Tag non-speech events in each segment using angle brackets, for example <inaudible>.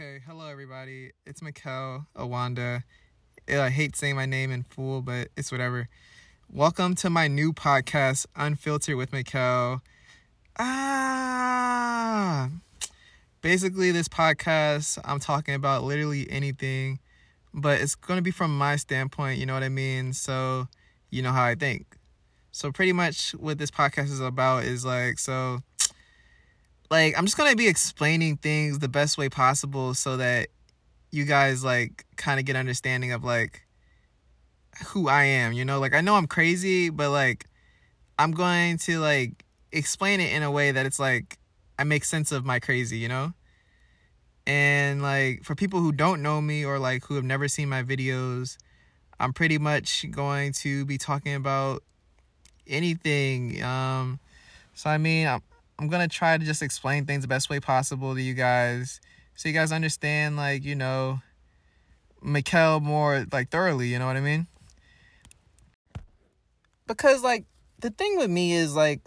Okay, hello everybody. It's Mikkel Awanda. I hate saying my name in full, but it's whatever. Welcome to my new podcast, Unfiltered with Mikkel. Ah, basically, this podcast I'm talking about literally anything, but it's gonna be from my standpoint. You know what I mean? So you know how I think. So pretty much what this podcast is about is like so like I'm just gonna be explaining things the best way possible so that you guys like kind of get understanding of like who I am, you know? Like I know I'm crazy, but like I'm going to like explain it in a way that it's like I make sense of my crazy, you know? And like for people who don't know me or like who have never seen my videos, I'm pretty much going to be talking about anything. Um so I mean, I'm I'm gonna try to just explain things the best way possible to you guys, so you guys understand, like you know, Mikkel more like thoroughly. You know what I mean? Because like the thing with me is like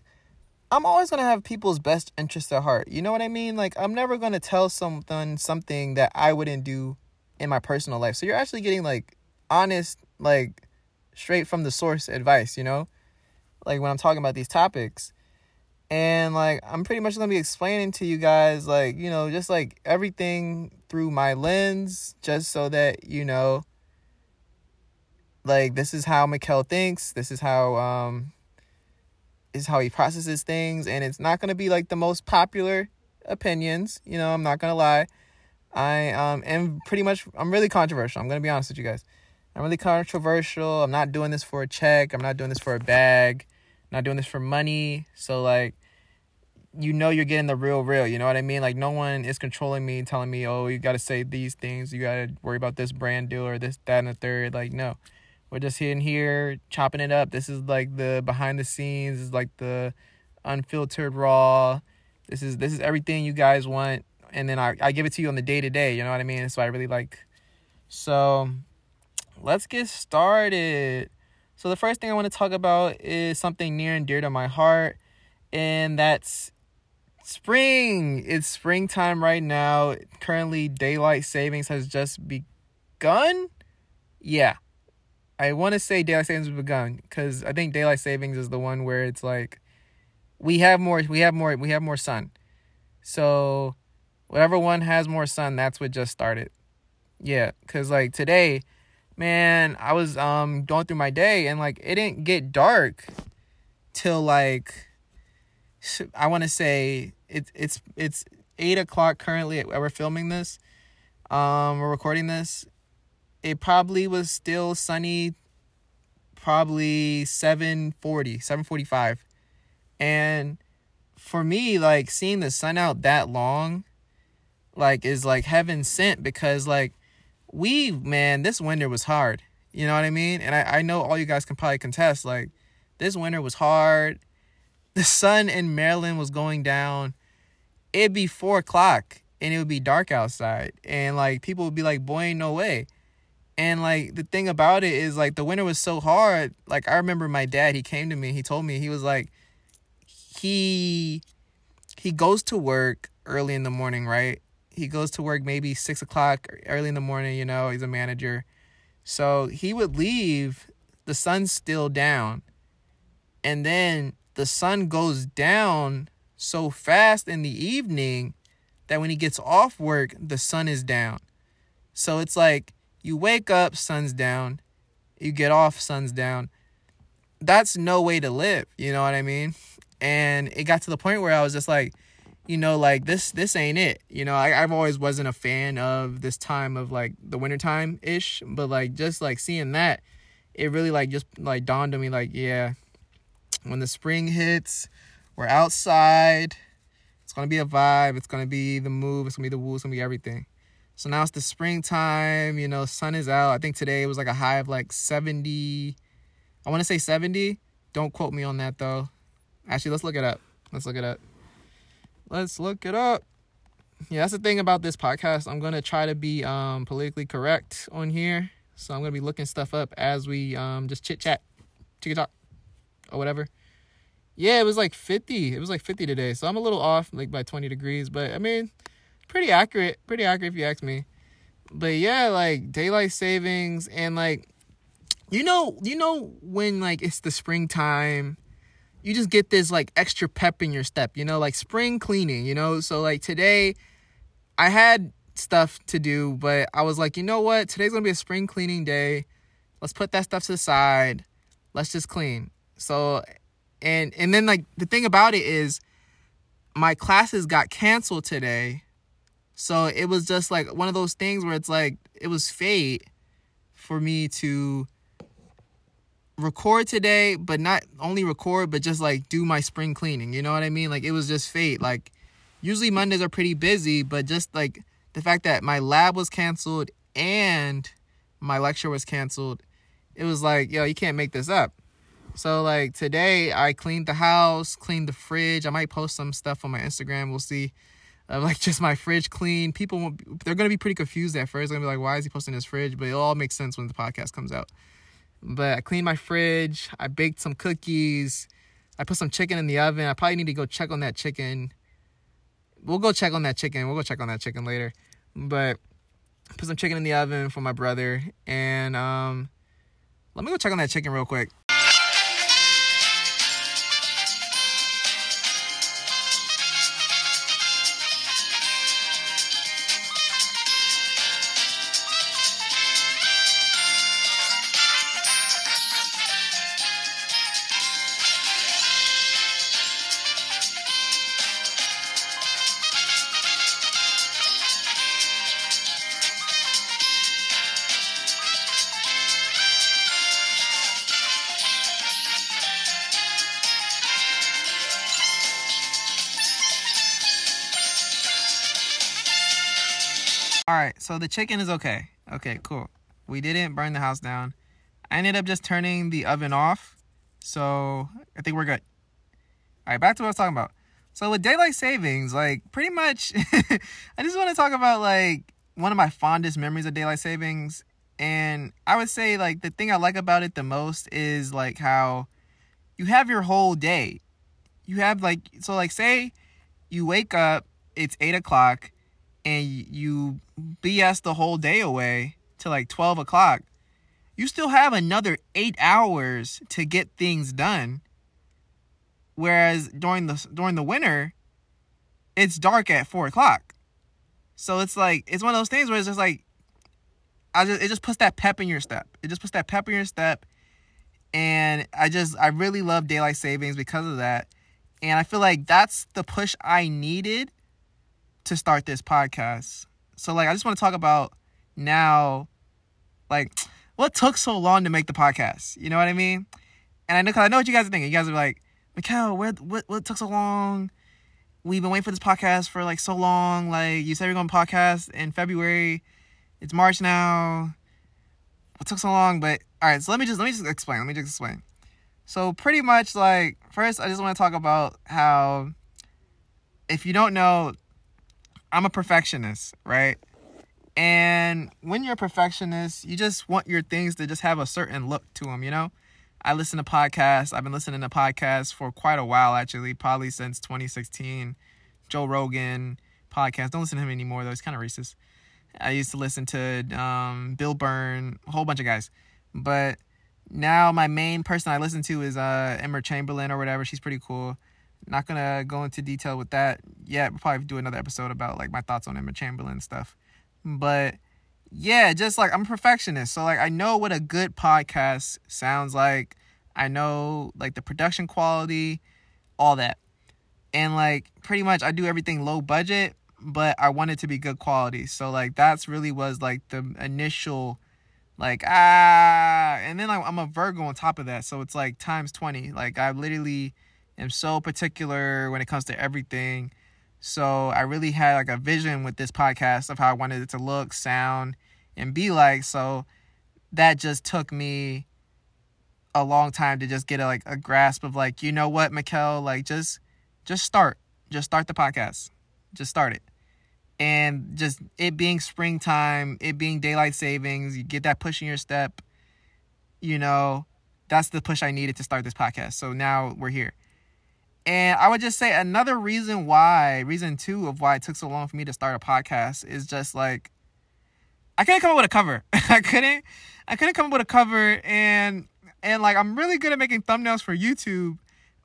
I'm always gonna have people's best interests at heart. You know what I mean? Like I'm never gonna tell someone something that I wouldn't do in my personal life. So you're actually getting like honest, like straight from the source advice. You know, like when I'm talking about these topics and like I'm pretty much gonna be explaining to you guys like you know just like everything through my lens just so that you know like this is how Mikkel thinks. This is how um is how he processes things. And it's not gonna be like the most popular opinions you know I'm not gonna lie. I um am pretty much I'm really controversial I'm gonna be honest with you guys. I'm really controversial. I'm not doing this for a check. I'm not doing this for a bag. I'm not doing this for money. So like you know you're getting the real real you know what i mean? Like no one is controlling me telling me oh you got to say these things. You got to worry about this brand deal or this that and the third. Like no. We're just here in here chopping it up. This is like the behind the scenes. This is like the unfiltered raw. This is this is everything you guys want and then i, I give it to you on the day to day you know what i mean? So i really like. So let's get started. So the first thing i want to talk about is something near and dear to my heart and that's spring. It's springtime right now. Currently, daylight savings has just begun. Yeah. I want to say daylight savings has begun cuz I think daylight savings is the one where it's like we have more we have more we have more sun. So whatever one has more sun, that's what just started. Yeah, cuz like today, man, I was um going through my day and like it didn't get dark till like I want to say it's it's it's eight o'clock currently. We're filming this. Um, we're recording this. It probably was still sunny. Probably 740, 745. And for me, like seeing the sun out that long, like is like heaven sent because like we man, this winter was hard. You know what I mean? And I, I know all you guys can probably contest, like this winter was hard the sun in Maryland was going down, it'd be four o'clock and it would be dark outside. And like people would be like, boy, ain't no way. And like the thing about it is like the winter was so hard. Like I remember my dad, he came to me, he told me, he was like, he he goes to work early in the morning, right? He goes to work maybe six o'clock early in the morning, you know, he's a manager. So he would leave, the sun's still down. And then the sun goes down so fast in the evening that when he gets off work, the sun is down. So it's like you wake up, sun's down, you get off, sun's down. That's no way to live, you know what I mean? And it got to the point where I was just like, you know, like this this ain't it. You know, I, I've always wasn't a fan of this time of like the wintertime ish, but like just like seeing that, it really like just like dawned on me like, yeah, when the spring hits, we're outside. It's gonna be a vibe. It's gonna be the move. It's gonna be the woo. It's gonna be everything. So now it's the springtime. You know, sun is out. I think today it was like a high of like 70. I want to say 70. Don't quote me on that though. Actually, let's look it up. Let's look it up. Let's look it up. Yeah, that's the thing about this podcast. I'm gonna try to be um politically correct on here. So I'm gonna be looking stuff up as we um just chit chat, chit talk or whatever. Yeah, it was like 50. It was like 50 today. So I'm a little off like by 20 degrees, but I mean, pretty accurate, pretty accurate if you ask me. But yeah, like daylight savings and like you know, you know when like it's the springtime, you just get this like extra pep in your step, you know, like spring cleaning, you know? So like today I had stuff to do, but I was like, you know what? Today's going to be a spring cleaning day. Let's put that stuff to the side. Let's just clean. So and and then like the thing about it is my classes got canceled today. So it was just like one of those things where it's like it was fate for me to record today, but not only record, but just like do my spring cleaning. You know what I mean? Like it was just fate. Like usually Mondays are pretty busy, but just like the fact that my lab was canceled and my lecture was canceled, it was like, yo, you can't make this up. So like today I cleaned the house, cleaned the fridge. I might post some stuff on my Instagram. We'll see. Uh, like <laughs> just my fridge clean. People won't, they're gonna be pretty confused at first. They're gonna be like, why is he posting his fridge? But it all makes sense when the podcast comes out. But I cleaned my fridge. I baked some cookies. I put some chicken in the oven. I probably need to go check on that chicken. We'll go check on that chicken. We'll go check on that chicken later. But put some chicken in the oven for my brother. And um let me go check on that chicken real quick. All right, so the chicken is okay. Okay, cool. We didn't burn the house down. I ended up just turning the oven off. So I think we're good. All right, back to what I was talking about. So with daylight savings, like pretty much, <laughs> I just want to talk about like one of my fondest memories of daylight savings. And I would say like the thing I like about it the most is like how you have your whole day. You have like, so like say you wake up, it's eight o'clock and you BS the whole day away to like 12 o'clock, you still have another eight hours to get things done. Whereas during the during the winter, it's dark at four o'clock. So it's like it's one of those things where it's just like I just it just puts that pep in your step. It just puts that pep in your step. And I just I really love daylight savings because of that. And I feel like that's the push I needed to start this podcast. So like I just want to talk about now like what took so long to make the podcast. You know what I mean? And I know cause I know what you guys are thinking. You guys are like, Mikkel, where what what took so long? We've been waiting for this podcast for like so long. Like you said you're gonna podcast in February. It's March now. What took so long? But all right, so let me just let me just explain. Let me just explain. So pretty much like first I just want to talk about how if you don't know I'm a perfectionist, right? And when you're a perfectionist, you just want your things to just have a certain look to them, you know? I listen to podcasts. I've been listening to podcasts for quite a while, actually, probably since 2016. Joe Rogan podcast. Don't listen to him anymore, though. He's kind of racist. I used to listen to um, Bill Burr, a whole bunch of guys. But now my main person I listen to is uh, Emma Chamberlain or whatever. She's pretty cool. Not gonna go into detail with that yet. Probably do another episode about like my thoughts on Emma Chamberlain stuff. But yeah, just like I'm a perfectionist. So like I know what a good podcast sounds like. I know like the production quality, all that. And like pretty much I do everything low budget, but I want it to be good quality. So like that's really was like the initial like ah and then like, I'm a Virgo on top of that. So it's like times 20. Like I literally am so particular when it comes to everything. So I really had like a vision with this podcast of how I wanted it to look, sound, and be like. So that just took me a long time to just get a, like a grasp of like, you know what, Mikkel, like just just start. Just start the podcast. Just start it. And just it being springtime, it being daylight savings, you get that push in your step, you know, that's the push I needed to start this podcast. So now we're here. And I would just say another reason why, reason two of why it took so long for me to start a podcast is just like I couldn't come up with a cover. <laughs> I couldn't I couldn't come up with a cover and and like I'm really good at making thumbnails for YouTube,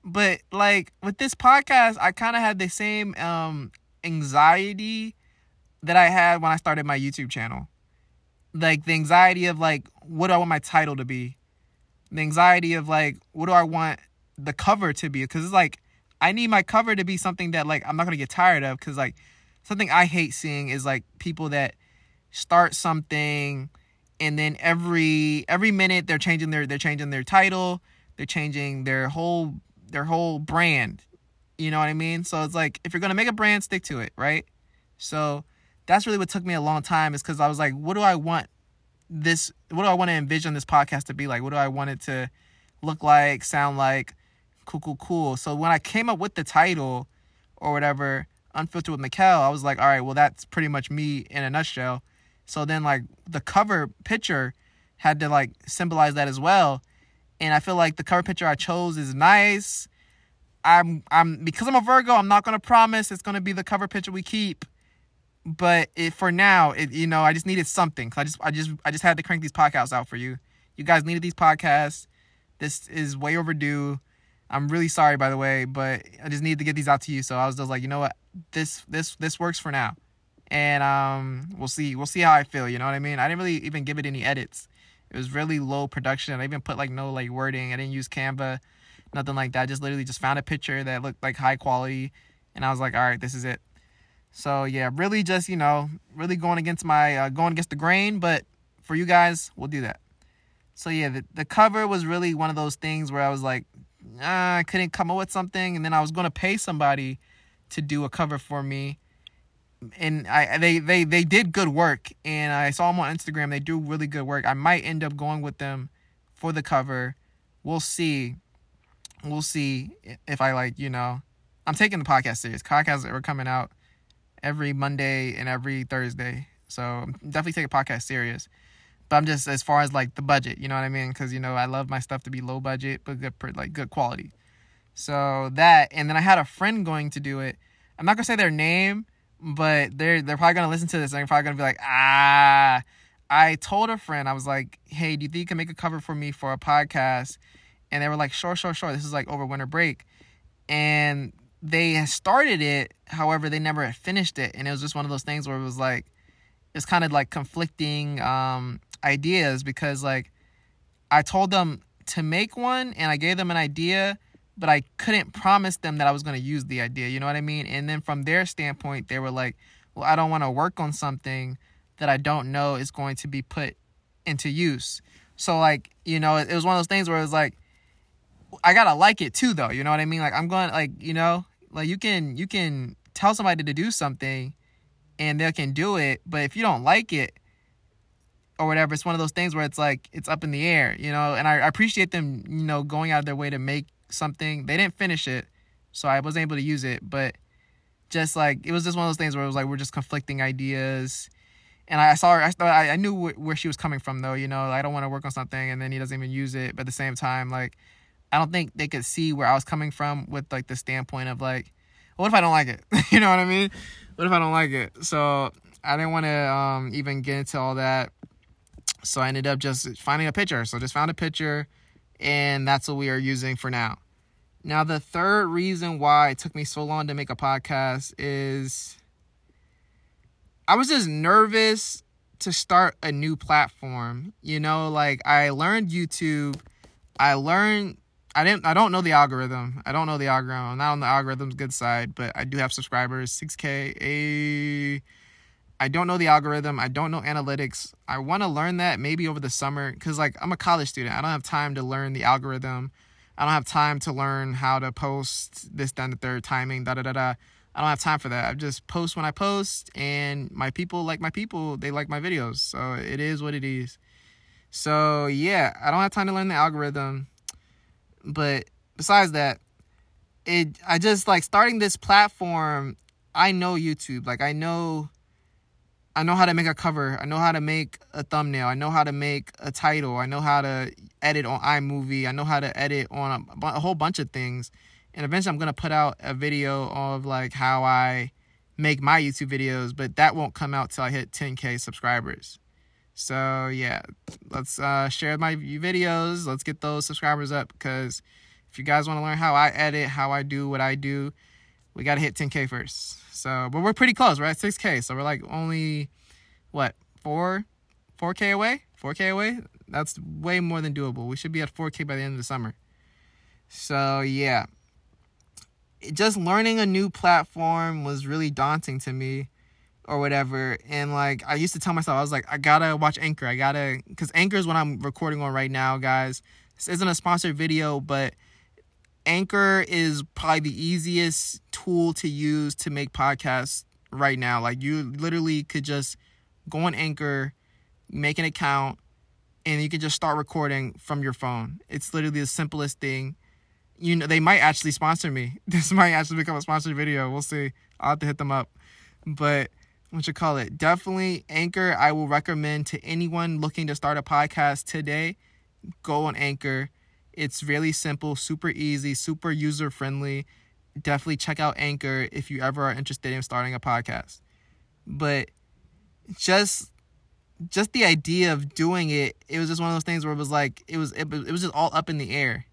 but like with this podcast, I kind of had the same um anxiety that I had when I started my YouTube channel. Like the anxiety of like what do I want my title to be? The anxiety of like what do I want the cover to be? Cuz it's like I need my cover to be something that like I'm not to get tired of cuz like something I hate seeing is like people that start something and then every every minute they're changing their they're changing their title, they're changing their whole their whole brand. You know what I mean? So it's like if you're to make a brand, stick to it, right? So that's really what took me a long time is cuz I was like what do I want this what do I want to envision this podcast to be like? What do I want it to look like, sound like? Cool, cool, cool. So when I came up with the title or whatever, Unfiltered with Mikkel, I was like, all right, well, that's pretty much me in a nutshell. So then like the cover picture had to like symbolize that as well. And I feel like the cover picture I chose is nice. I'm I'm because I'm a Virgo, I'm not gonna promise it's gonna be the cover picture we keep. But it, for now, it you know, I just needed something. I just I just I just had to crank these podcasts out for you. You guys needed these podcasts. This is way overdue. I'm really sorry by the way, but I just needed to get these out to you. So I was just like, you know what? This this this works for now and um, we'll see. We'll see how I feel. You know what I mean? I didn't really even give it any edits. It was really low production. I even put like no like wording. I didn't use Canva, nothing like that. I just literally just found a picture that looked like high quality, and I was like, all right, this is it. So yeah, really just you know really going against my uh, going against the grain, but for you guys, we'll do that. So yeah, the the cover was really one of those things where I was like, ah, I couldn't come up with something, and then I was gonna pay somebody to do a cover for me and I they they they did good work and I saw them on Instagram they do really good work. I might end up going with them for the cover. We'll see. We'll see if I like, you know. I'm taking the podcast serious. Podcasts are coming out every Monday and every Thursday. So definitely taking podcast serious. But I'm just as far as like the budget, you know what I mean? Cuz you know, I love my stuff to be low budget but good like good quality. So that and then I had a friend going to do it. I'm not to say their name but they're they're probably gonna listen to this and they're probably gonna be like, ah. I told a friend, I was like, hey, do you think you can make a cover for me for a podcast? And they were like, sure, sure, sure. This is like over winter break. And they started it, however, they never finished it. And it was just one of those things where it was like, it's kind of like conflicting um, ideas because like I told them to make one and I gave them an idea but I couldn't promise them that I was going to use the idea. You know what I mean? And then from their standpoint, they were like, well, I don't want to work on something that I don't know is going to be put into use. So, like, you know, it was one of those things where it was like, I gotta like it too, though. You know what I mean? Like, I'm going, like, you know, like you can, you can tell somebody to do something and they can do it, but if you don't like it, or whatever, it's one of those things where it's like it's up in the air, you know. And I, I appreciate them, you know, going out of their way to make something. They didn't finish it, so I wasn't able to use it. But just like it was just one of those things where it was like we're just conflicting ideas. And I saw her. I thought I knew where she was coming from, though. You know, I don't want to work on something, and then he doesn't even use it. But at the same time, like, I don't think they could see where I was coming from with like the standpoint of like, what if I don't like it? <laughs> you know what I mean? What if I don't like it? So I didn't want to um, even get into all that. So I ended up just finding a picture. So I just found a picture and that's what we are using for now. Now, the third reason why it took me so long to make a podcast is I was just nervous to start a new platform. You know, like I learned YouTube, I learned I didn't I don't know the algorithm. I don't know the algorithm. I'm not on the algorithm's good side, but I do have subscribers, 6k, a I don't know the algorithm. I don't know analytics. I want to learn that maybe over the summer because, like, I'm a college student. I don't have time to learn the algorithm. I don't have time to learn how to post this, then, the third, timing, da da da da. I don't have time for that. I just post when I post, and my people like my people. They like my videos. So it is what it is. So yeah, I don't have time to learn the algorithm. But besides that, it I just like starting this platform. I know YouTube. Like I know I know how to make a cover. I know how to make a thumbnail. I know how to make a title. I know how to edit on iMovie. I know how to edit on a, a whole bunch of things. and eventually I'm gonna put out a video of like how I make my YouTube videos, but that won't come out till I hit 10k subscribers. So yeah, let's uh, share my videos. Let's get those subscribers up because if you guys want to learn how I edit, how I do what I do, we gotta hit 10k first. So, but we're pretty close. We're at 6k, so we're like only what four, 4k away, 4k away. That's way more than doable. We should be at 4k by the end of the summer. So yeah, just learning a new platform was really daunting to me or whatever and like i used to tell myself i was like i gotta watch anchor i gotta because anchor is what i'm recording on right now guys this isn't a sponsored video but anchor is probably the easiest tool to use to make podcasts right now like you literally could just go on anchor make an account and you can just start recording from your phone it's literally the simplest thing you know they might actually sponsor me. <laughs> This might actually become a sponsored video. We'll see. I'll have to hit them up. But what you call it? Definitely Anchor. I will recommend to anyone looking to start a podcast today. Go on Anchor. It's really simple, super easy, super user friendly. Definitely check out Anchor if you ever are interested in starting a podcast. But just just the idea of doing it, it was just one of those things where it was like it was it, it was just all up in the air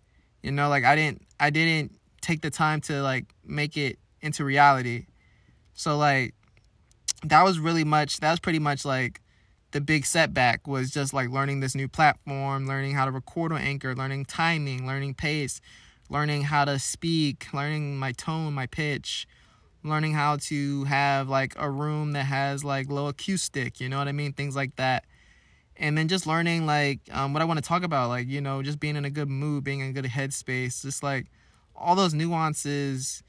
you know, like I didn't I didn't take the time to like make it into reality. So like that was really much that was pretty much like the big setback was just like learning this new platform, learning how to record on Anchor, learning timing, learning pace, learning how to speak, learning my tone, my pitch, learning how to have like a room that has like low acoustic, you know what I mean? Things like that and then just learning like um, what I want to talk about, like you know, just being in a good mood, being in a good headspace, just like all those nuances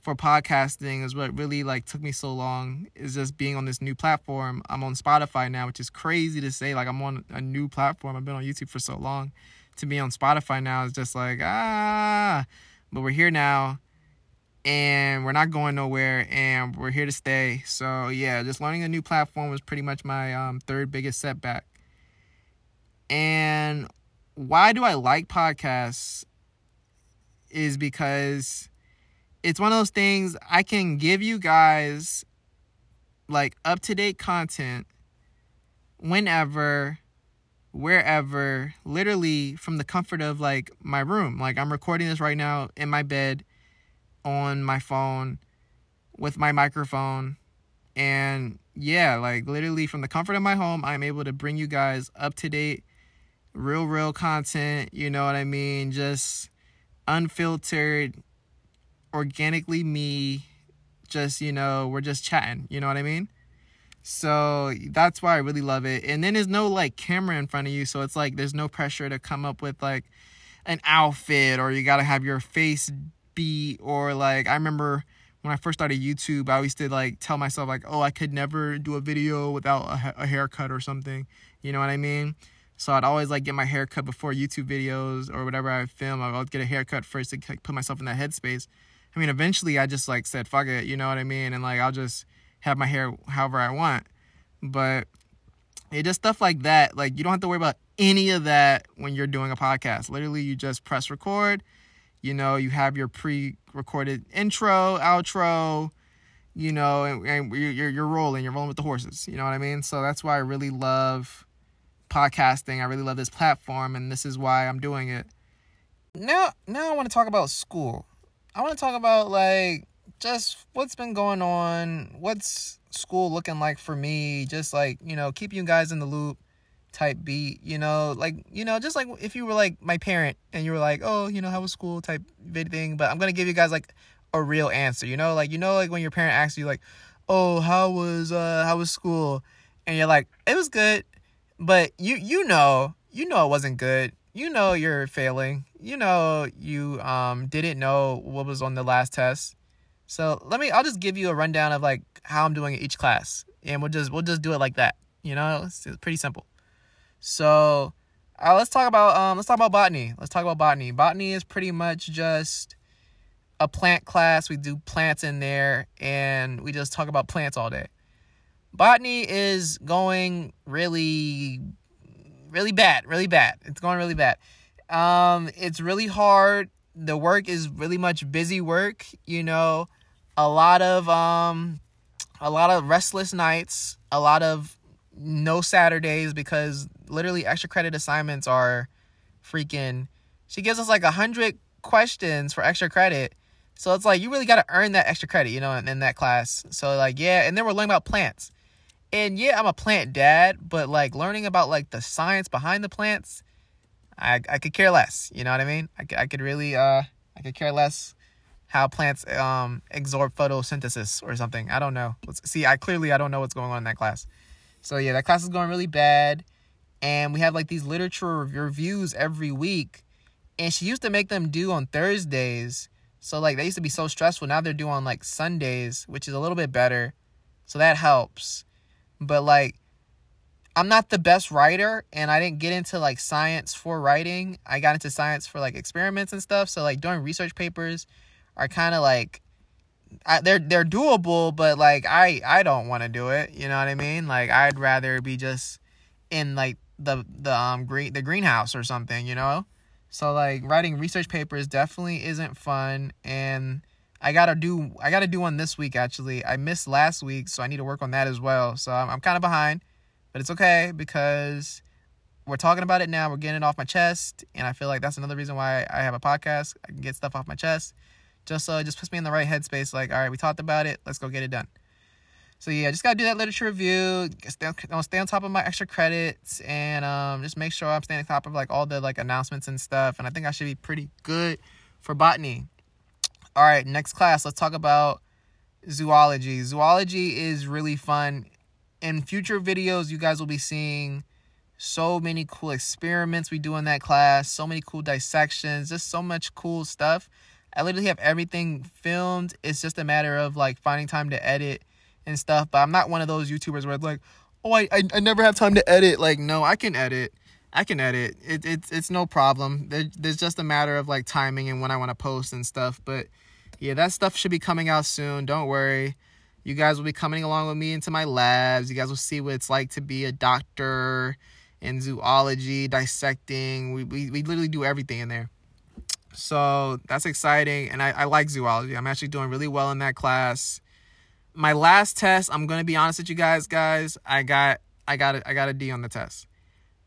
for podcasting is what really like took me so long. Is just being on this new platform. I'm on Spotify now, which is crazy to say. Like I'm on a new platform. I've been on YouTube for so long. To be on Spotify now is just like ah, but we're here now. And we're not going nowhere, and we're here to stay. So yeah, just learning a new platform was pretty much my um, third biggest setback and why do I like podcasts is because it's one of those things I can give you guys like up to date content whenever, wherever, literally from the comfort of like my room. Like I'm recording this right now in my bed on my phone with my microphone. And yeah, like literally from the comfort of my home, I'm able to bring you guys up to date real, real content, you know what I mean? Just unfiltered, organically me, just, you know, we're just chatting, you know what I mean? So that's why I really love it. And then there's no like camera in front of you, so it's like there's no pressure to come up with like an outfit or you gotta have your face beat or like I remember when I first started YouTube, I used to like tell myself like, oh, I could never do a video without a, a haircut or something. You know what I mean? So I'd always like get my haircut before YouTube videos or whatever I film. I would get a haircut first to put myself in that headspace. I mean, eventually I just like said, fuck it, you know what I mean? And like, I'll just have my hair however I want. But it just stuff like that. Like, you don't have to worry about any of that when you're doing a podcast. Literally, you just press record. You know, you have your pre recorded intro, outro, you know, and, and you're, you're rolling, you're rolling with the horses. You know what I mean? So that's why I really love podcasting. I really love this platform, and this is why I'm doing it. Now, now I want to talk about school. I want to talk about like just what's been going on. What's school looking like for me? Just like you know, keep you guys in the loop type beat. You know, like you know, just like if you were like my parent and you were like, oh, you know, how was school type vid thing. But I'm gonna give you guys like a real answer. You know, like you know, like when your parent asks you like, oh, how was uh how was school? And you're like, it was good but you you know, you know it wasn't good. You know you're failing. You know you um didn't know what was on the last test. So let me I'll just give you a rundown of like how I'm doing each class. And we'll just we'll just do it like that. You know, it's, it's pretty simple. So uh, let's talk about um let's talk about botany. Let's talk about botany. Botany is pretty much just a plant class. We do plants in there and we just talk about plants all day botany is going really really bad really bad it's going really bad um it's really hard the work is really much busy work, you know, a lot of um a lot of restless nights, a lot of no Saturdays because literally extra credit assignments are freaking she gives us like a hundred questions for extra credit. So it's like you really gotta earn that extra credit, you know, in, in that class. So like yeah, and then we're learning about plants. And yeah, I'm a plant dad, but like learning about like the science behind the plants, I I could care less. You know what I mean? I, I could really uh I could care less how plants um absorb photosynthesis or something. I don't know. Let's see. I clearly I don't know what's going on in that class. So yeah, that class is going really bad, and we have like these literature reviews every week, and she used to make them due on Thursdays. So like they used to be so stressful. Now they're due on like Sundays, which is a little bit better. So that helps. But like I'm not the best writer and I didn't get into like science for writing. I got into science for like experiments and stuff. So like doing research papers are kind of like I, they're they're doable, but like I I don't want to do it. You know what I mean? Like I'd rather be just in like the the um green the greenhouse or something. You know. So like writing research papers definitely isn't fun, and I gotta do I gotta do one this week actually. I missed last week, so I need to work on that as well. So I'm I'm kind of behind, but it's okay because we're talking about it now. We're getting it off my chest, and I feel like that's another reason why I have a podcast. I can get stuff off my chest just so it just puts me in the right headspace. Like, all right, we talked about it. Let's go get it done. So yeah, I just gotta do that literature review. Stay on, stay on top of my extra credits, and um, just make sure I'm staying on top of like all the like announcements and stuff. And I think I should be pretty good for botany. All right, next class. Let's talk about zoology. Zoology is really fun. In future videos, you guys will be seeing so many cool experiments we do in that class, so many cool dissections, just so much cool stuff. I literally have everything filmed. It's just a matter of like finding time to edit and stuff. But I'm not one of those YouTubers where it's like, oh, I, I, I never have time to edit. Like, no, I can edit. I can edit. It, it's it's no problem. There, there's just a matter of like timing and when I want to post and stuff. But yeah, that stuff should be coming out soon. Don't worry. You guys will be coming along with me into my labs. You guys will see what it's like to be a doctor in zoology, dissecting. We, we, we literally do everything in there. So that's exciting. And I, I like zoology. I'm actually doing really well in that class. My last test, I'm gonna be honest with you guys, guys. I got I got a, I got a D on the test.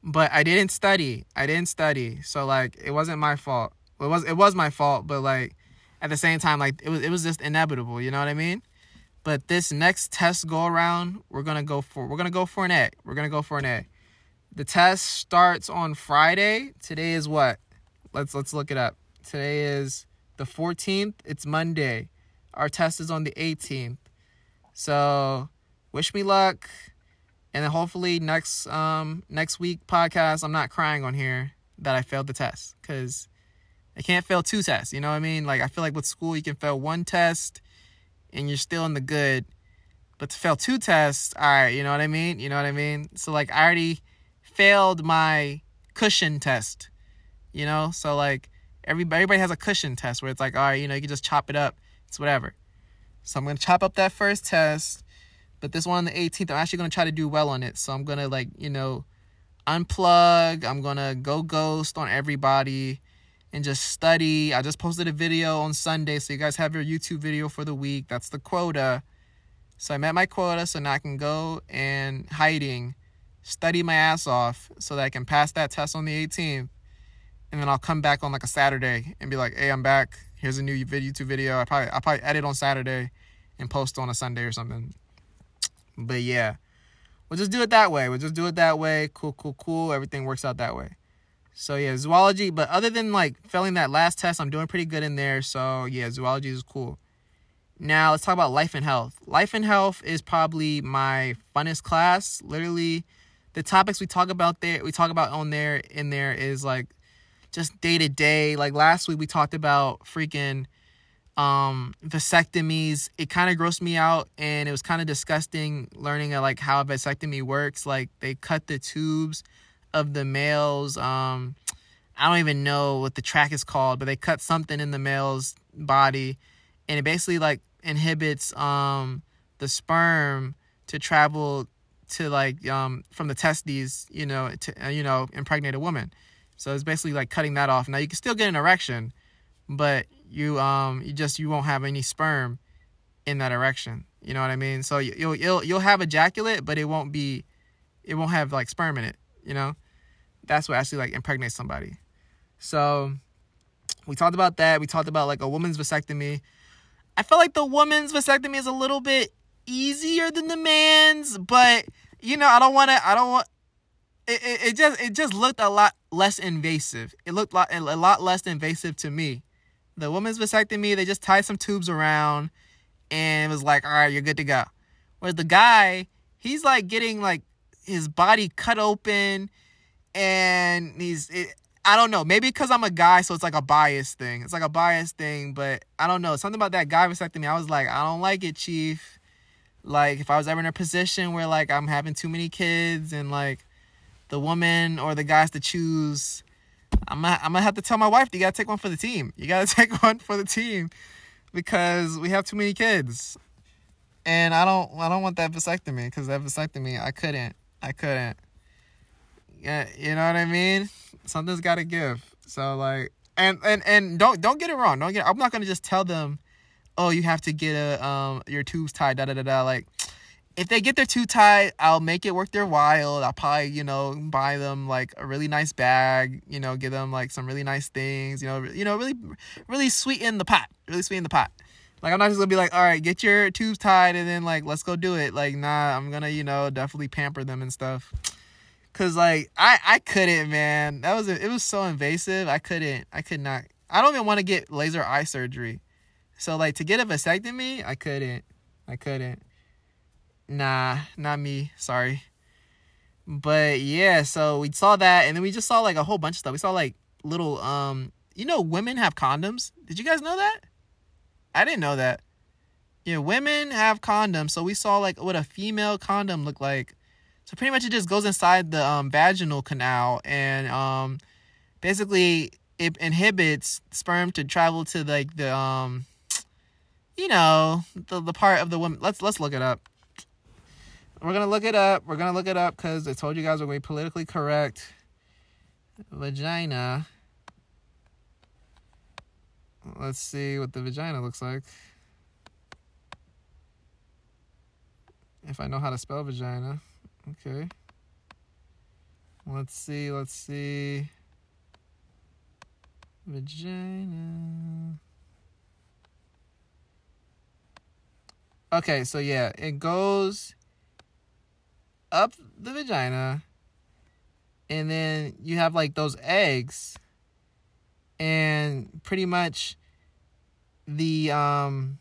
But I didn't study. I didn't study. So like it wasn't my fault. It was it was my fault, but like at the same time, like it was it was just inevitable, you know what I mean? But this next test go around, we're gonna go for we're gonna go for an A. We're gonna go for an A. The test starts on Friday. Today is what? Let's let's look it up. Today is the 14th. It's Monday. Our test is on the 18th. So, wish me luck. And then hopefully next um next week podcast I'm not crying on here that I failed the test cuz I can't fail two tests, you know what I mean? Like I feel like with school you can fail one test and you're still in the good. But to fail two tests, all right, you know what I mean? You know what I mean? So like I already failed my cushion test. You know? So like everybody, everybody has a cushion test where it's like, all right, you know, you can just chop it up. It's whatever. So I'm gonna chop up that first test, but this one on the 18th, I'm actually gonna try to do well on it. So I'm gonna like, you know, unplug. I'm gonna go ghost on everybody and just study. I just posted a video on Sunday, so you guys have your YouTube video for the week. That's the quota. So I met my quota, so now I can go and hiding, study my ass off so that I can pass that test on the 18th and then I'll come back on like a Saturday and be like, "Hey, I'm back. Here's a new YouTube video." I probably I probably edit on Saturday and post on a Sunday or something. But yeah, we'll just do it that way. We'll just do it that way. Cool, cool, cool. Everything works out that way. So yeah, zoology. But other than like failing that last test, I'm doing pretty good in there. So yeah, zoology is cool. Now let's talk about life and health. Life and health is probably my funnest class. Literally, the topics we talk about there, we talk about on there in there is like just day to day. Like last week we talked about freaking um vasectomies. It kind of grossed me out and it was kind of disgusting learning like how a vasectomy works. Like they cut the tubes of the male's um I don't even know what the track is called, but they cut something in the male's body and it basically like inhibits um the sperm to travel to like um from the testes, you know, to uh, you know, impregnate a woman. So it's basically like cutting that off. Now you can still get an erection, but you um you just you won't have any sperm in that erection. You know what I mean? So you'll you'll you'll have ejaculate, but it won't be it won't have like sperm in it, you know? That's what actually like impregnates somebody. So we talked about that. We talked about like a woman's vasectomy. I feel like the woman's vasectomy is a little bit easier than the man's, but you know, I don't want to I don't want it, it, it just it just looked a lot less invasive. It looked a lot less invasive to me. The woman's vasectomy, they just tied some tubes around and it was like, all right, you're good to go. Whereas the guy, he's like getting like his body cut open and he's, it, I don't know, maybe because I'm a guy, so it's like a bias thing. It's like a bias thing, but I don't know. Something about that guy vasectomy, I was like, I don't like it, chief. Like, if I was ever in a position where like I'm having too many kids and like the woman or the guys to choose, I'm gonna, I'm gonna have to tell my wife, you gotta take one for the team. You gotta <laughs> take one for the team because we have too many kids. And I don't I don't want that vasectomy because that vasectomy I couldn't. I couldn't. Yeah, you know what I mean? Something's gotta give. So like and and and don't don't get it wrong. Don't get I'm not gonna just tell them, oh, you have to get a um your tubes tied, da da da da. Like if they get their tube tied, I'll make it worth their while. I'll probably, you know, buy them like a really nice bag, you know, give them like some really nice things, you know, you know, really, really sweeten the pot, really sweeten the pot. Like I'm not just gonna be like, all right, get your tubes tied and then like let's go do it. Like nah, I'm gonna, you know, definitely pamper them and stuff. Cause like I I couldn't, man. That was it was so invasive. I couldn't. I could not. I don't even want to get laser eye surgery. So like to get a vasectomy, I couldn't. I couldn't nah, not me. Sorry. But yeah, so we saw that and then we just saw like a whole bunch of stuff. We saw like little um you know women have condoms. Did you guys know that? I didn't know that. Yeah, women have condoms. So we saw like what a female condom looked like. So pretty much it just goes inside the um, vaginal canal and um basically it inhibits sperm to travel to like the um you know the the part of the woman. Let's let's look it up we're gonna look it up. We're gonna look it up because I told you guys we're going politically correct. Vagina. Let's see what the vagina looks like. If I know how to spell vagina. Okay. Let's see, let's see. Vagina. Okay, so yeah, it goes up the vagina and then you have like those eggs and pretty much the um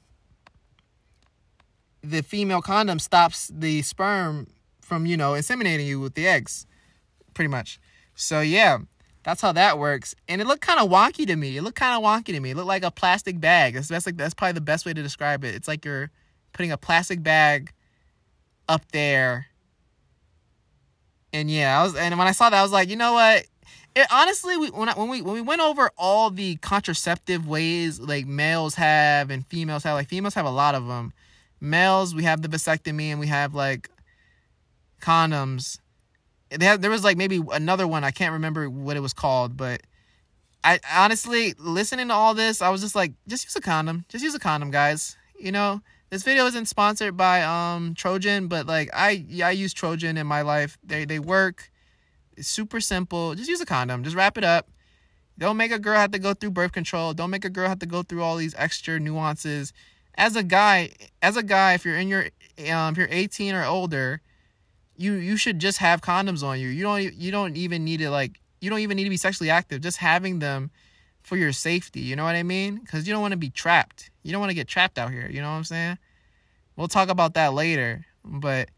the female condom stops the sperm from you know inseminating you with the eggs pretty much. So yeah that's how that works. And it looked kind of wonky to me. It looked kind of wonky to me. It looked like a plastic bag. That's, that's like that's probably the best way to describe it. It's like you're putting a plastic bag up there. And yeah, I was, and when I saw that, I was like, you know what? It honestly, we, when I, when we when we went over all the contraceptive ways like males have and females have, like females have a lot of them. Males, we have the vasectomy and we have like condoms. They there was like maybe another one I can't remember what it was called, but I honestly listening to all this, I was just like, just use a condom, just use a condom, guys. You know, this video isn't sponsored by um Trojan, but like I I use Trojan in my life. They they work. It's super simple. Just use a condom. Just wrap it up. Don't make a girl have to go through birth control. Don't make a girl have to go through all these extra nuances. As a guy, as a guy, if you're in your um if you're 18 or older, you you should just have condoms on you. You don't you don't even need to like you don't even need to be sexually active. Just having them for your safety. You know what I mean? Because you don't want to be trapped. You don't want to get trapped out here. You know what I'm saying? We'll talk about that later. But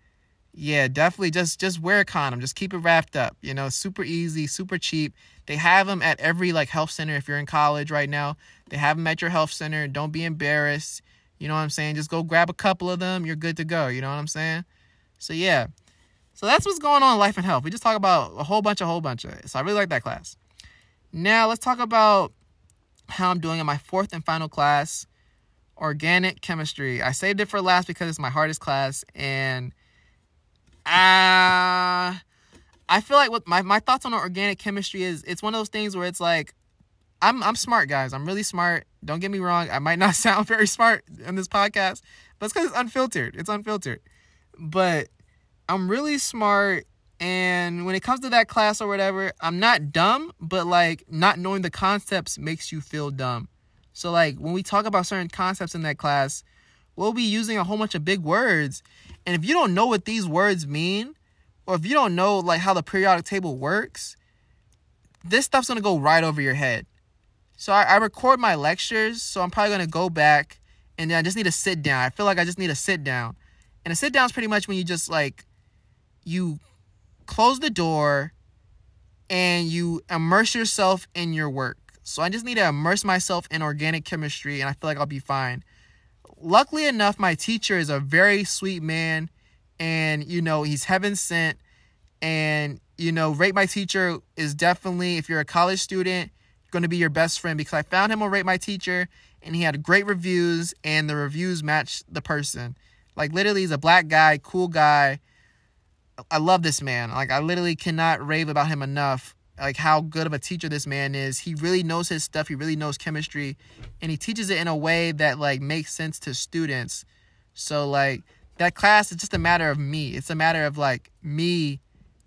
yeah, definitely just just wear a condom. Just keep it wrapped up. You know, super easy, super cheap. They have them at every like health center. If you're in college right now, they have them at your health center. Don't be embarrassed. You know what I'm saying? Just go grab a couple of them. You're good to go. You know what I'm saying? So yeah. So that's what's going on in life and health. We just talk about a whole bunch, a whole bunch of it. So I really like that class. Now let's talk about how I'm doing in my fourth and final class, organic chemistry. I saved it for last because it's my hardest class, and uh, I feel like what my, my thoughts on organic chemistry is it's one of those things where it's like I'm I'm smart, guys. I'm really smart. Don't get me wrong. I might not <laughs> sound very smart in this podcast, but it's because it's unfiltered. It's unfiltered. But I'm really smart and when it comes to that class or whatever, I'm not dumb, but like not knowing the concepts makes you feel dumb. So like when we talk about certain concepts in that class, we'll be using a whole bunch of big words. And if you don't know what these words mean, or if you don't know like how the periodic table works, this stuff's gonna go right over your head. So I, I record my lectures, so I'm probably gonna go back and then I just need to sit down. I feel like I just need to sit down. And a sit down is pretty much when you just like you close the door and you immerse yourself in your work. So I just need to immerse myself in organic chemistry and I feel like I'll be fine. Luckily enough, my teacher is a very sweet man and you know, he's heaven sent and you know, rate my teacher is definitely if you're a college student, going to be your best friend because I found him on rate my teacher and he had great reviews and the reviews matched the person. Like literally he's a black guy, cool guy I love this man. Like I literally cannot rave about him enough. Like how good of a teacher this man is. He really knows his stuff. He really knows chemistry, and he teaches it in a way that like makes sense to students. So like that class is just a matter of me. It's a matter of like me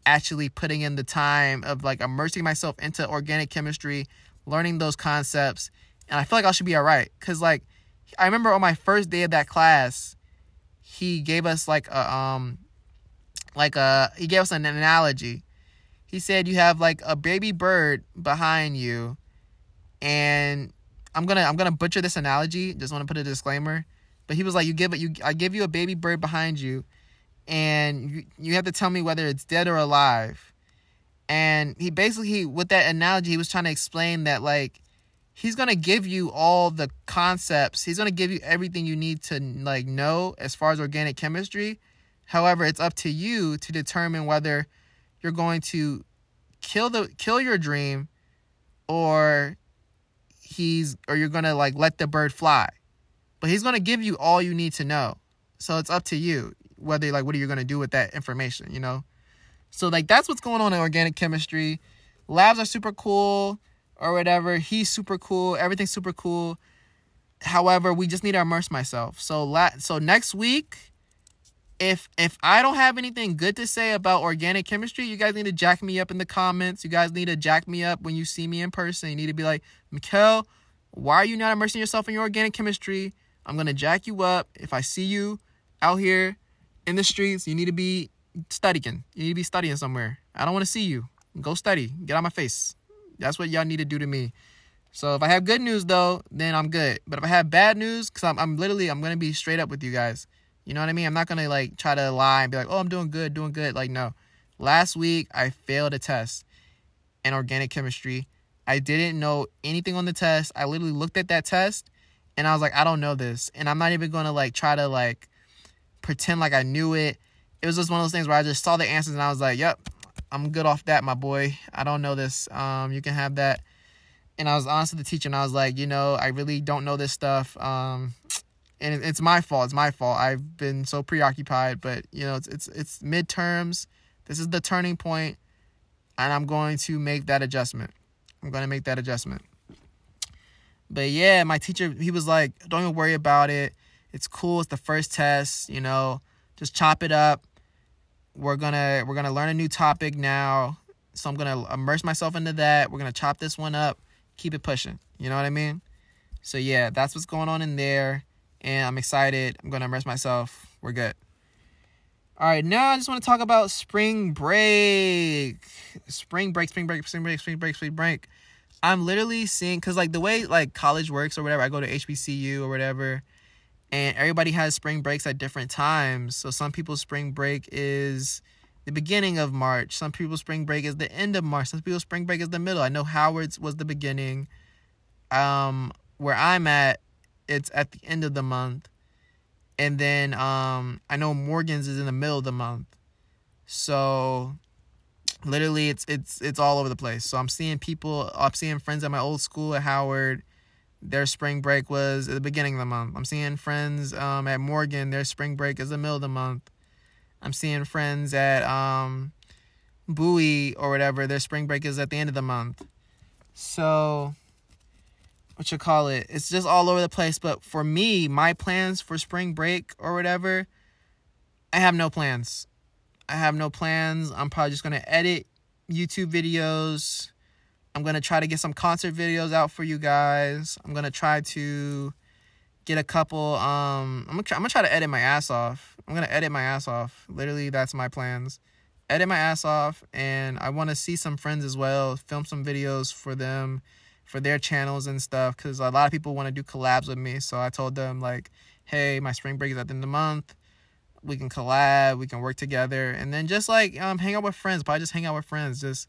actually putting in the time of like immersing myself into organic chemistry, learning those concepts, and I feel like I should be all right. Cause like I remember on my first day of that class, he gave us like a um like a uh, he gave us an analogy. He said you have like a baby bird behind you and I'm going to I'm going to butcher this analogy, just want to put a disclaimer. But he was like you give it you I give you a baby bird behind you and you, you have to tell me whether it's dead or alive. And he basically he, with that analogy he was trying to explain that like he's going to give you all the concepts. He's going to give you everything you need to like know as far as organic chemistry However, it's up to you to determine whether you're going to kill the kill your dream or he's or you're going to like let the bird fly. But he's going to give you all you need to know. So it's up to you whether like what are you going to do with that information, you know? So like that's what's going on in organic chemistry. Labs are super cool or whatever. He's super cool. Everything's super cool. However, we just need to immerse myself. So la- so next week if if I don't have anything good to say about organic chemistry, you guys need to jack me up in the comments. You guys need to jack me up when you see me in person. You need to be like, Mikkel, why are you not immersing yourself in your organic chemistry? I'm gonna jack you up. If I see you out here in the streets, you need to be studying. You need to be studying somewhere. I don't want to see you. Go study. Get out my face. That's what y'all need to do to me. So if I have good news though, then I'm good. But if I have bad news, cause I'm, I'm literally I'm gonna be straight up with you guys. You know what I mean? I'm not gonna like try to lie and be like, oh, I'm doing good, doing good. Like, no. Last week I failed a test in organic chemistry. I didn't know anything on the test. I literally looked at that test and I was like, I don't know this. And I'm not even gonna like try to like pretend like I knew it. It was just one of those things where I just saw the answers and I was like, Yep, I'm good off that, my boy. I don't know this. Um, you can have that. And I was honest with the teacher and I was like, you know, I really don't know this stuff. Um, and it's my fault. It's my fault. I've been so preoccupied, but you know, it's it's it's midterms. This is the turning point, and I'm going to make that adjustment. I'm going to make that adjustment. But yeah, my teacher, he was like, "Don't even worry about it. It's cool. It's the first test. You know, just chop it up. We're gonna we're gonna learn a new topic now. So I'm gonna immerse myself into that. We're gonna chop this one up. Keep it pushing. You know what I mean? So yeah, that's what's going on in there and I'm excited. I'm going to immerse myself. We're good. All right, now I just want to talk about spring break. Spring break, spring break, spring break, spring break, spring break. I'm literally seeing cuz like the way like college works or whatever, I go to HBCU or whatever, and everybody has spring breaks at different times. So some people's spring break is the beginning of March. Some people's spring break is the end of March. Some people's spring break is the middle. I know Howard's was the beginning. Um where I'm at it's at the end of the month. And then um I know Morgan's is in the middle of the month. So literally it's it's it's all over the place. So I'm seeing people I'm seeing friends at my old school at Howard. Their spring break was at the beginning of the month. I'm seeing friends um at Morgan, their spring break is the middle of the month. I'm seeing friends at um Bowie or whatever, their spring break is at the end of the month. So what you call it? It's just all over the place. But for me, my plans for spring break or whatever, I have no plans. I have no plans. I'm probably just gonna edit YouTube videos. I'm gonna try to get some concert videos out for you guys. I'm gonna try to get a couple. Um, I'm gonna try, I'm gonna try to edit my ass off. I'm gonna edit my ass off. Literally, that's my plans. Edit my ass off, and I want to see some friends as well. Film some videos for them, for their channels and stuff. Cause a lot of people want to do collabs with me. So I told them like, hey, my spring break is at the end of the month we can collab, we can work together, and then just like um hang out with friends. Probably just hang out with friends. Just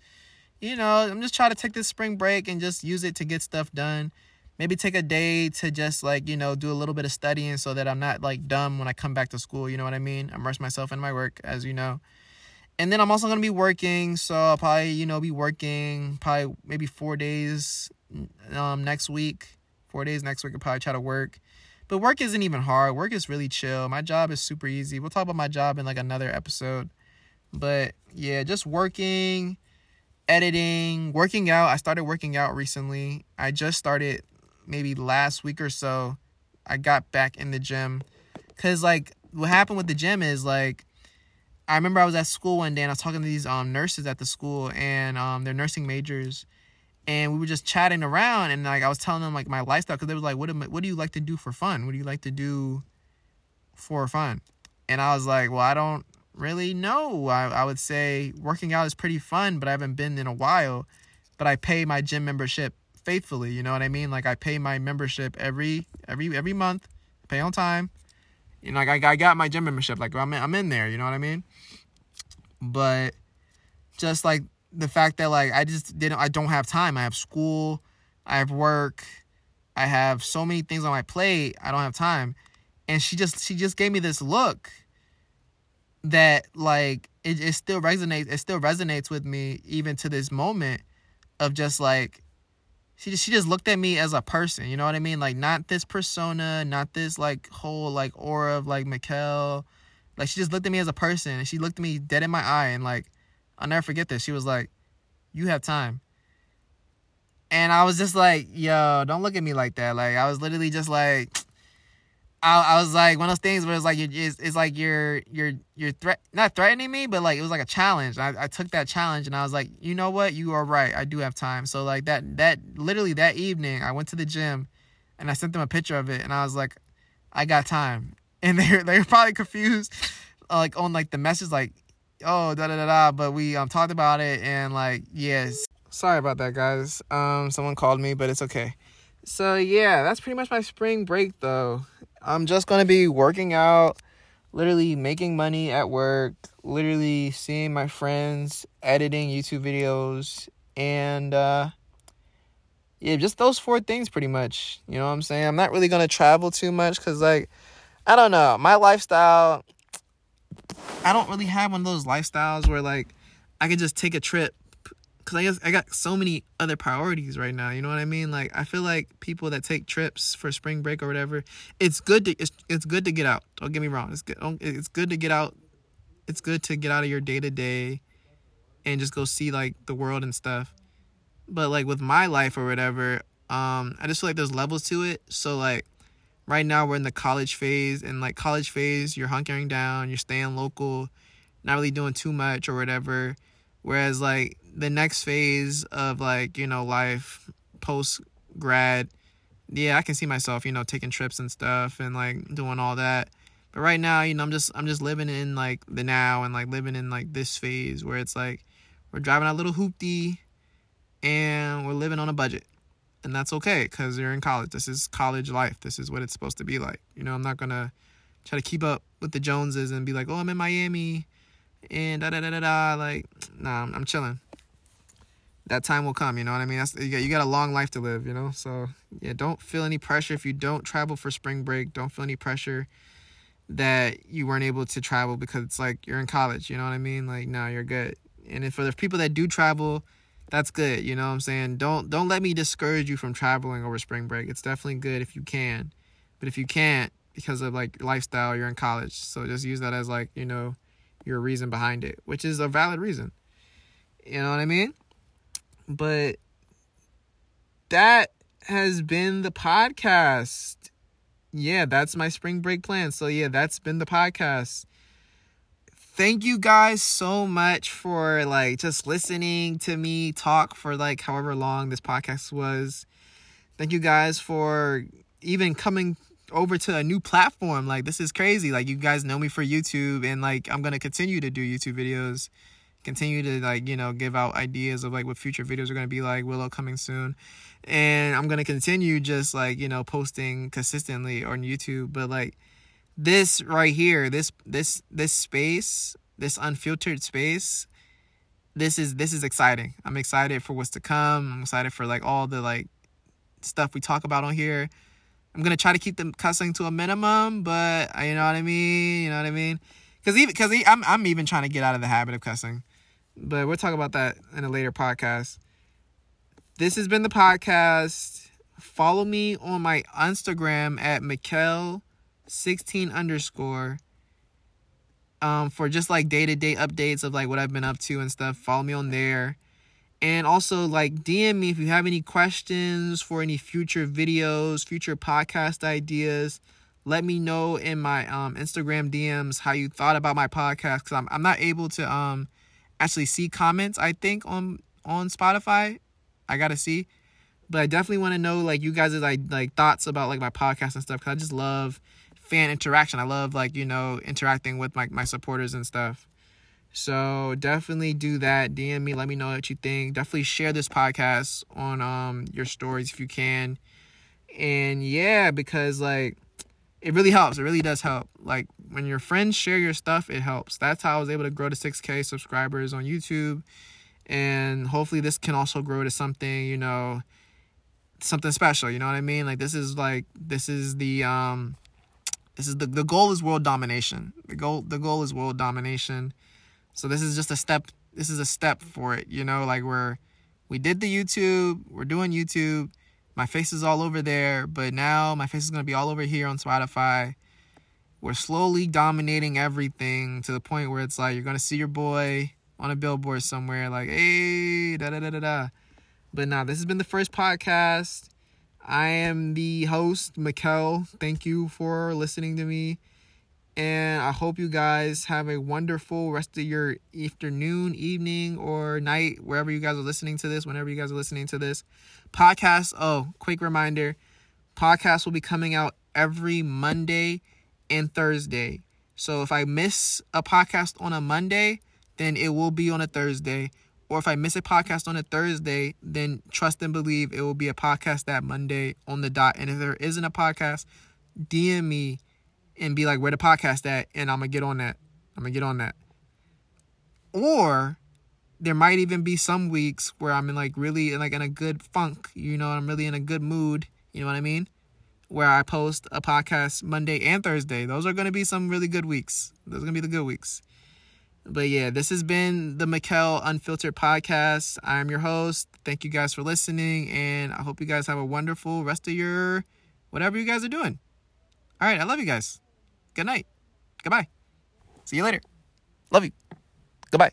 you know, I'm just trying to take this spring break and just use it to get stuff done. Maybe take a day to just like you know do a little bit of studying so that I'm not like dumb when I come back to school. You know what I mean? Immerse myself in my work, as you know. And then I'm also gonna be working, so I'll probably you know be working probably maybe four days um next week. Four days next week. I'll probably try to work but work isn't even hard. Work is really chill. My job is super easy. We'll talk about my job in like another episode. But yeah, just working, editing, working out. I started working out recently. I just started maybe last week or so. I got back in the gym. Cause like what happened with the gym is like I remember I was at school one day and I was talking to these um nurses at the school and um they're nursing majors and we were just chatting around and like I was telling them like my lifestyle because they was like what am, what do you like to do for fun? What do you like to do for fun? And I was like well I don't really know. I, I would say working out is pretty fun but I haven't been in a while but I pay my gym membership faithfully you know what I mean? Like I pay my membership every every every month pay on time you know like I, I got my gym membership like I'm in, I'm in there you know what I mean? But just like the fact that like I just didn't I don't have time. I have school, I have work, I have so many things on my plate. I don't have time. And she just she just gave me this look that like it, it still resonates it still resonates with me even to this moment of just like she just, she just looked at me as a person, you know what I mean? Like not this persona, not this like whole like aura of like Mikkel. Like she just looked at me as a person and she looked at me dead in my eye and like I'll never forget this. She was like, You have time. And I was just like, yo, don't look at me like that. Like I was literally just like I, I was like one of those things where it's like it's, it's like you're you're you're threat not threatening me, but like it was like a challenge. I, I took that challenge and I was like, you know what, you are right. I do have time. So like that that literally that evening, I went to the gym, and I sent them a picture of it, and I was like, I got time, <laughs> and they're they're probably confused, uh, like on like the message like oh da da da da but we um talked about it and like yes sorry about that guys. Um someone called me but it's okay. So yeah that's pretty much my spring break though. I'm just gonna be working out literally making money at work literally seeing my friends editing youtube videos and uh yeah just those four things pretty much you know what i'm saying? I'm not really gonna travel too much because like i don't know my lifestyle I don't really have one of those lifestyles where like I could just take a trip because I guess I got so many other priorities right now. You know what I mean? Like I feel like people that take trips for spring break or whatever, it's good to it's, it's good to get out. Don't get me wrong. It's good. It's good to get out. It's good to get out of your day to day, and just go see like the world and stuff. But like with my life or whatever, um, I just feel like there's levels to it. So like right now we're in the college phase and like college phase you're hunkering down you're staying local not really doing too much or whatever. Whereas like the next phase of like you know life post grad yeah i can see myself you know taking trips and stuff and like doing all that. But right now you know i'm just i'm just living in like the now and like living in like this phase where it's like we're driving a little hoopty and we're living on a budget and that's okay because you're in college. This is college life. This is what it's supposed to be like. You know, I'm not gonna try to keep up with the Joneses and be like, oh, I'm in Miami, and da da da da da. Like, nah, I'm, chilling. That time will come. You know what I mean? That's you got, you got a long life to live. You know, so yeah, don't feel any pressure if you don't travel for spring break. Don't feel any pressure that you weren't able to travel because it's like you're in college. You know what I mean? Like, no, you're good. And for the people that do travel that's good. You know what I'm saying? Don't don't let me discourage you from traveling over spring break. It's definitely good if you can. But if you can't because of like lifestyle, you're in college. So just use that as like, you know, your reason behind it, which is a valid reason. You know what I mean? But that has been the podcast. Yeah, that's my spring break plan. So, yeah, that's been the podcast. Thank you guys so much for like just listening to me talk for like however long this podcast was. Thank you guys for even coming over to a new platform. Like this is crazy. Like you guys know me for YouTube and like I'm going to continue to do YouTube videos continue to like you know give out ideas of like what future videos are going to be like willow coming soon and i'm going to continue just like you know posting consistently on youtube but like this right here this this this space this unfiltered space this is this is exciting. I'm excited for what's to come. I'm excited for like all the like stuff we talk about on here. I'm gonna try to keep the cussing to a minimum but uh, you know what i mean? You know what i mean? Because even because I'm I'm even trying to get out of the habit of cussing, but we'll talk about that in a later podcast. This has been the podcast. Follow me on my Instagram at Mikkel16 underscore. Um, for just like day to day updates of like what I've been up to and stuff. Follow me on there. And also like DM me if you have any questions for any future videos, future podcast ideas let me know in my um, Instagram DMs how you thought about my podcast because I'm, I'm not able to um, actually see comments I think on on Spotify I gotta see but I definitely want to know like you guys' like like thoughts about like my podcast and stuff because I just love fan interaction I love like you know interacting with my, my supporters and stuff so definitely do that DM me let me know what you think definitely share this podcast on um your stories if you can and yeah because like it really helps. It really does help. Like when your friends share your stuff, it helps. That's how I was able to grow to 6K subscribers on YouTube. And hopefully this can also grow to something, you know, something special, you know what I mean? Like this is like this is the um this is the the goal is world domination. The goal the goal is world domination. So this is just a step this is a step for it, you know, like we're we did the YouTube, we're doing YouTube my face is all over there, but now my face is going to be all over here on Spotify. We're slowly dominating everything to the point where it's like you're going to see your boy on a billboard somewhere, like, hey, da da da da da. But now, this has been the first podcast. I am the host, Mikkel. Thank you for listening to me. And I hope you guys have a wonderful rest of your afternoon, evening, or night, wherever you guys are listening to this, whenever you guys are listening to this. Podcast, oh, quick reminder podcast will be coming out every Monday and Thursday. So if I miss a podcast on a Monday, then it will be on a Thursday. Or if I miss a podcast on a Thursday, then trust and believe it will be a podcast that Monday on the dot. And if there isn't a podcast, DM me and be like, where the podcast at? And I'm gonna get on that. I'm gonna get on that. Or there might even be some weeks where I'm in like really in like in a good funk, you know, I'm really in a good mood, you know what I mean? Where I post a podcast Monday and Thursday. Those are gonna be some really good weeks. Those are gonna be the good weeks. But yeah, this has been the Mikkel Unfiltered Podcast. I'm your host. Thank you guys for listening, and I hope you guys have a wonderful rest of your whatever you guys are doing. All right, I love you guys. Good night. Goodbye. See you later. Love you. Goodbye.